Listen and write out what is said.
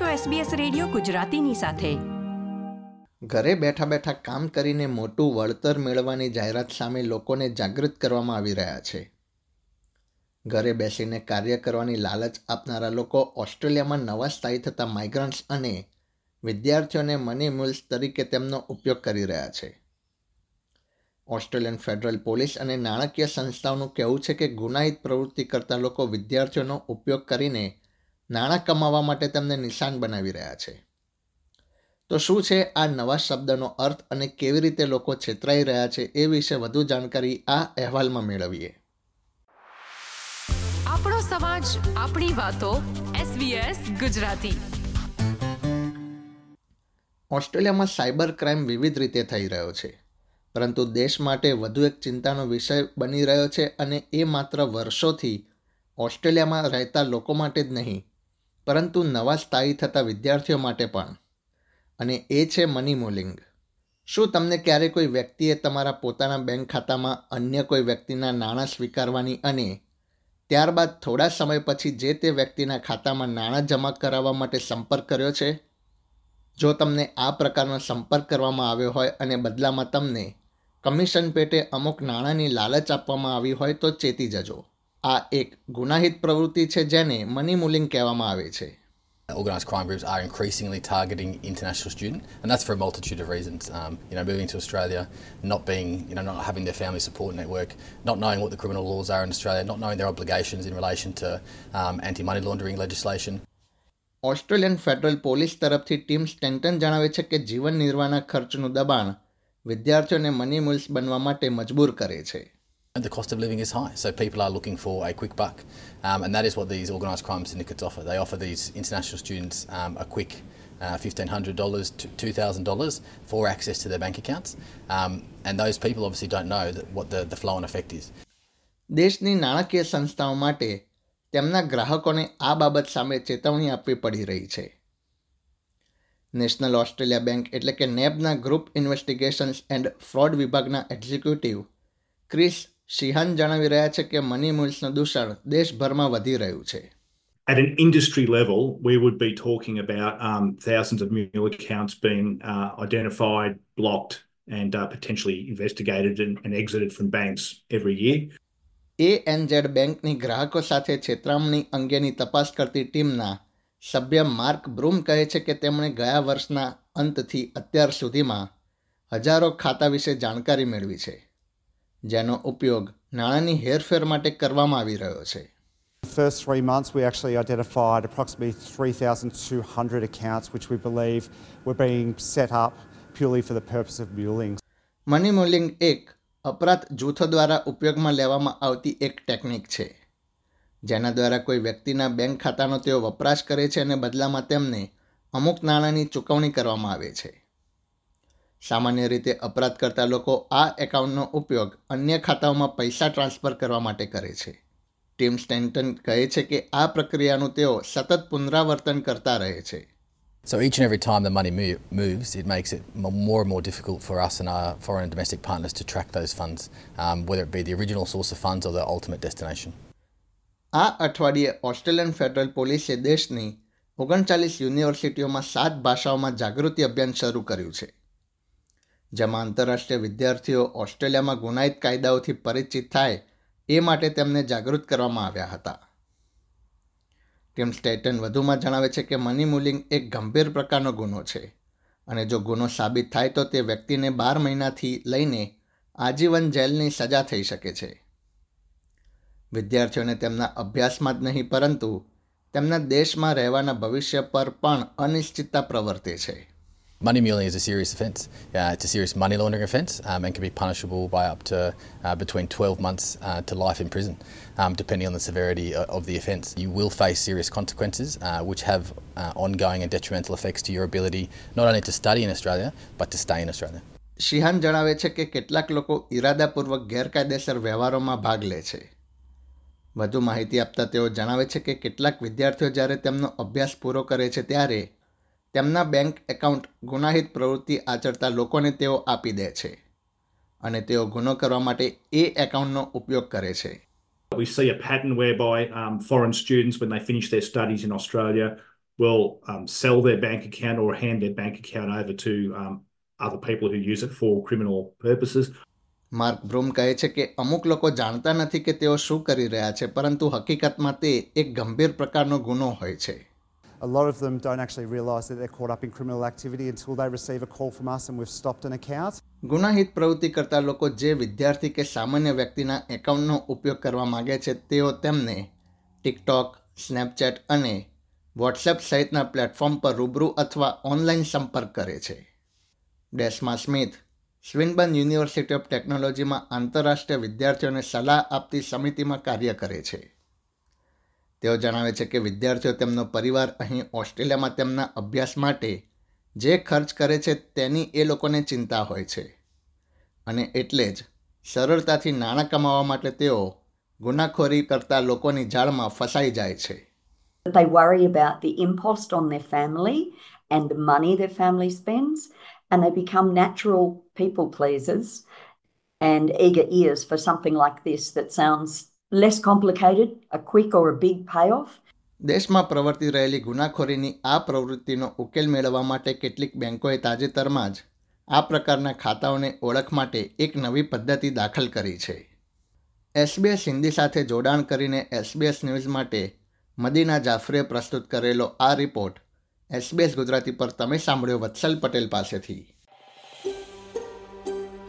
છો SBS radio ગુજરાતીની સાથે. ઘરે બેઠા બેઠા કામ કરીને મોટું વળતર મેળવવાની જાહેરાત સામે લોકોને જાગૃત કરવામાં આવી રહ્યા છે. ઘરે બેસીને કાર્ય કરવાની લાલચ આપનારા લોકો ઓસ્ટ્રેલિયામાં નવા સ્થાયી થતા માઇગ્રન્ટ્સ અને વિદ્યાર્થીઓને મની મુલ્સ તરીકે તેમનો ઉપયોગ કરી રહ્યા છે. ઓસ્ટ્રેલિયન ફેડરલ પોલીસ અને નાણાકીય સંસ્થાઓનું કહેવું છે કે ગુનાહિત પ્રવૃત્તિ કરતા લોકો વિદ્યાર્થીઓનો ઉપયોગ કરીને નાણાં કમાવા માટે તેમને નિશાન બનાવી રહ્યા છે. તો શું છે આ નવા શબ્દનો અર્થ અને કેવી રીતે લોકો છેતરાઈ રહ્યા છે એ વિશે વધુ જાણકારી આ અહેવાલમાં મેળવીએ. આપણો સમાજ આપણી વાતો SBS ગુજરાતી. ઓસ્ટ્રેલિયામાં સાયબર ક્રાઇમ વિવિધ રીતે થઈ રહ્યો છે. પરંતુ દેશ માટે વધુ એક ચિંતાનો વિષય બની રહ્યો છે અને એ માત્ર વર્ષોથી ઓસ્ટ્રેલિયામાં રહેતા લોકો માટે જ નહીં પરંતુ નવા સ્થાયી થતા વિદ્યાર્થીઓ માટે પણ. અને એ છે મની મોલિંગ શું તમને ક્યારે કોઈ વ્યક્તિએ તમારા પોતાના બેંક ખાતામાં અન્ય કોઈ વ્યક્તિના નાણાં સ્વીકારવાની અને ત્યારબાદ થોડા સમય પછી જે તે વ્યક્તિના ખાતામાં નાણાં જમા કરાવવા માટે સંપર્ક કર્યો છે? જો તમને આ પ્રકારનો સંપર્ક કરવામાં આવ્યો હોય અને બદલામાં તમને કમિશન પેટે અમુક નાણાંની લાલચ આપવામાં આવી હોય તો ચેતી જજો. આ એક ગુનાહિત પ્રવૃત્તિ છે જેને મની મુલિંગ કહેવામાં આવે છે Organised crime groups are increasingly targeting international students, and that's for a multitude of reasons. Um, you know, moving to Australia, not being, you know, not having their family support network, not knowing what the criminal laws are in Australia, not knowing their obligations in relation to um, anti-money laundering legislation. Australian federal police તરફથી team Stanton જણાવે છે કે જીવન નિર્વાહના ખર્ચનું દબાણ વિદ્યાર્થીઓને money મુલ્સ બનવા માટે મજબૂર કરે છે The cost of living is high, so people are looking for a quick buck, um, and that is what these organised crime syndicates offer. They offer these international students um, a quick uh, $1,500 to $2,000 for access to their bank accounts, um, and those people obviously don't know that what the, the flow and effect is. દેશની નાણાકીય સંસ્થાઓ માટે તેમના ગ્રાહકોને આ બાબત સામે ચેતવણી આપવી પડી રહી છે નેશનલ ઓસ્ટ્રેલિયા બેંક એટલે કે નેબના ગ્રુપ ઇન્વેસ્ટિગેશન્સ એન્ડ ફ્રોડ વિભાગના એક્ઝિક્યુટિવ ક્રિસ શિહાન જણાવી રહ્યા છે કે મની મિલ્સનું દૂષણ દેશભરમાં વધી રહ્યું છે At an industry level, we would be talking about um, thousands of mule accounts being uh, identified, blocked, and uh, potentially investigated and, and exited from banks every year. ANZ બેંકની ગ્રાહકો સાથે છેતરામણી અંગેની તપાસ કરતી ટીમના સભ્ય માર્ક બ્રૂમ કહે છે કે તેમણે ગયા વર્ષના અંતથી અત્યાર સુધીમાં હજારો ખાતા વિશે જાણકારી મેળવી છે જેનો ઉપયોગ નાણાંની હેરફેર માટે કરવામાં આવી રહ્યો છે first three months, we actually identified approximately 3,200 accounts which we believe were being set up purely for the purpose of muling. Money muling એક અપરાધ જૂથો દ્વારા ઉપયોગમાં લેવામાં આવતી એક ટેકનિક છે જેના દ્વારા કોઈ વ્યક્તિના બેંક ખાતાનો તેઓ વપરાશ કરે છે અને બદલામાં તેમને અમુક નાણાંની ચૂકવણી કરવામાં આવે છે સામાન્ય રીતે અપરાધ કરતા લોકો આ એકાઉન્ટનો ઉપયોગ અન્ય ખાતાઓમાં પૈસા ટ્રાન્સફર કરવા માટે કરે છે ટીમ સ્ટેન્ટન કહે છે કે આ પ્રક્રિયાનું તેઓ સતત પુનરાવર્તન કરતા રહે છે So each and every time the money move, moves, it makes it more and more difficult for us and our foreign and domestic partners to track those funds, um, whether it be the original source of funds or the ultimate destination. આ અઠવાડિયે Australian federal પોલીસે દેશની ઓગણચાલીસ યુનિવર્સિટીઓમાં સાત ભાષાઓમાં જાગૃતિ અભિયાન શરૂ કર્યું છે જેમાં આંતરરાષ્ટ્રીય વિદ્યાર્થીઓ ઓસ્ટ્રેલિયામાં ગુનાહિત કાયદાઓથી પરિચિત થાય એ માટે તેમને જાગૃત કરવામાં આવ્યા હતા. ટીમ સ્ટેટન વધુમાં જણાવે છે કે મની મુલિંગ એક ગંભીર પ્રકારનો ગુનો છે અને જો ગુનો સાબિત થાય તો તે વ્યક્તિને બાર મહિનાથી લઈને આજીવન જેલની સજા થઈ શકે છે. વિદ્યાર્થીઓને તેમના અભ્યાસમાં જ નહીં પરંતુ તેમના દેશમાં રહેવાના ભવિષ્ય પર પણ અનિશ્ચિતતા પ્રવર્તે છે. Money muling is a serious offence. Uh, it's a serious money laundering offence um, and can be punishable by up to uh, between 12 months uh, to life in prison, um, depending on the severity of, of the offence. You will face serious consequences, uh, which have uh, ongoing and detrimental effects to your ability not only to study in Australia, but to stay in Australia. શિહાન જણાવે છે કે કેટલાક લોકો ઇરાદાપૂર્વક ગેરકાયદેસર વ્યવહારોમાં ભાગ લે છે વધુ માહિતી આપતા તેઓ જણાવે છે કે કેટલાક વિદ્યાર્થીઓ જ્યારે તેમનો અભ્યાસ પૂરો કરે છે ત્યારે તેમના બેંક એકાઉન્ટ ગુનાહિત પ્રવૃત્તિ આચરતા લોકોને તેઓ આપી દે છે અને તેઓ ગુનો કરવા માટે એ એકાઉન્ટનો ઉપયોગ કરે છે We see a pattern whereby um, foreign students, when they finish their studies in Australia, will um, sell their bank account or hand their bank account over to um, other people who use it for criminal purposes. Mark Broome કહે છે કે અમુક લોકો જાણતા નથી કે તેઓ શું કરી રહ્યા છે પરંતુ હકીકતમાં તે એક ગંભીર પ્રકારનો ગુનો હોય છે A lot of them don't actually realise that they're caught up in criminal activity until they receive a call from us and we've stopped an account. ગુનાહિત પ્રવૃત્તિ કરતા લોકો જે વિદ્યાર્થી કે સામાન્ય વ્યક્તિના એકાઉન્ટનો ઉપયોગ કરવા માગે છે, તેઓ તેમને ટિકટોક સ્નેપચેટ અને વોટ્સએપ સહિતના પ્લેટફોર્મ પર રૂબરૂ અથવા ઓનલાઈન સંપર્ક કરે છે Desma Smith Swinburne university of ટેકનોલોજીમાં આંતરરાષ્ટ્રીય વિદ્યાર્થીઓને સલાહ આપતી સમિતિમાં કાર્ય કરે છે તેઓ જણાવે છે કે વિદ્યાર્થીઓ તેમનો પરિવાર અહીં ઓસ્ટ્રેલિયામાં તેમના અભ્યાસ માટે જે ખર્ચ કરે છે તેની એ લોકોને ચિંતા હોય છે અને એટલે જ સરળતાથી નાણાં કમાવા માટે તેઓ ગુનાખોરી કરતા લોકોની જાળમાં ફસાઈ જાય છે They worry about the impost on their family and the money their family spends, and they become natural people pleasers and eager ears for something like this that sounds less complicated, a quick or a big payoff. દેશમાં પ્રવર્તી રહેલી ગુનાખોરીની આ પ્રવૃત્તિનો ઉકેલ મેળવવા માટે કેટલીક બેન્કોએ તાજેતરમાં જ આ પ્રકારના ખાતાઓને ઓળખ માટે એક નવી પદ્ધતિ દાખલ કરી છે એસબીએસ હિન્દી સાથે જોડાણ કરીને એસબીએસ ન્યૂઝ માટે મદીના જાફરીએ પ્રસ્તુત કરેલો આ રિપોર્ટ એસબીએસ ગુજરાતી પર તમે સાંભળ્યો વત્સલ પટેલ પાસેથી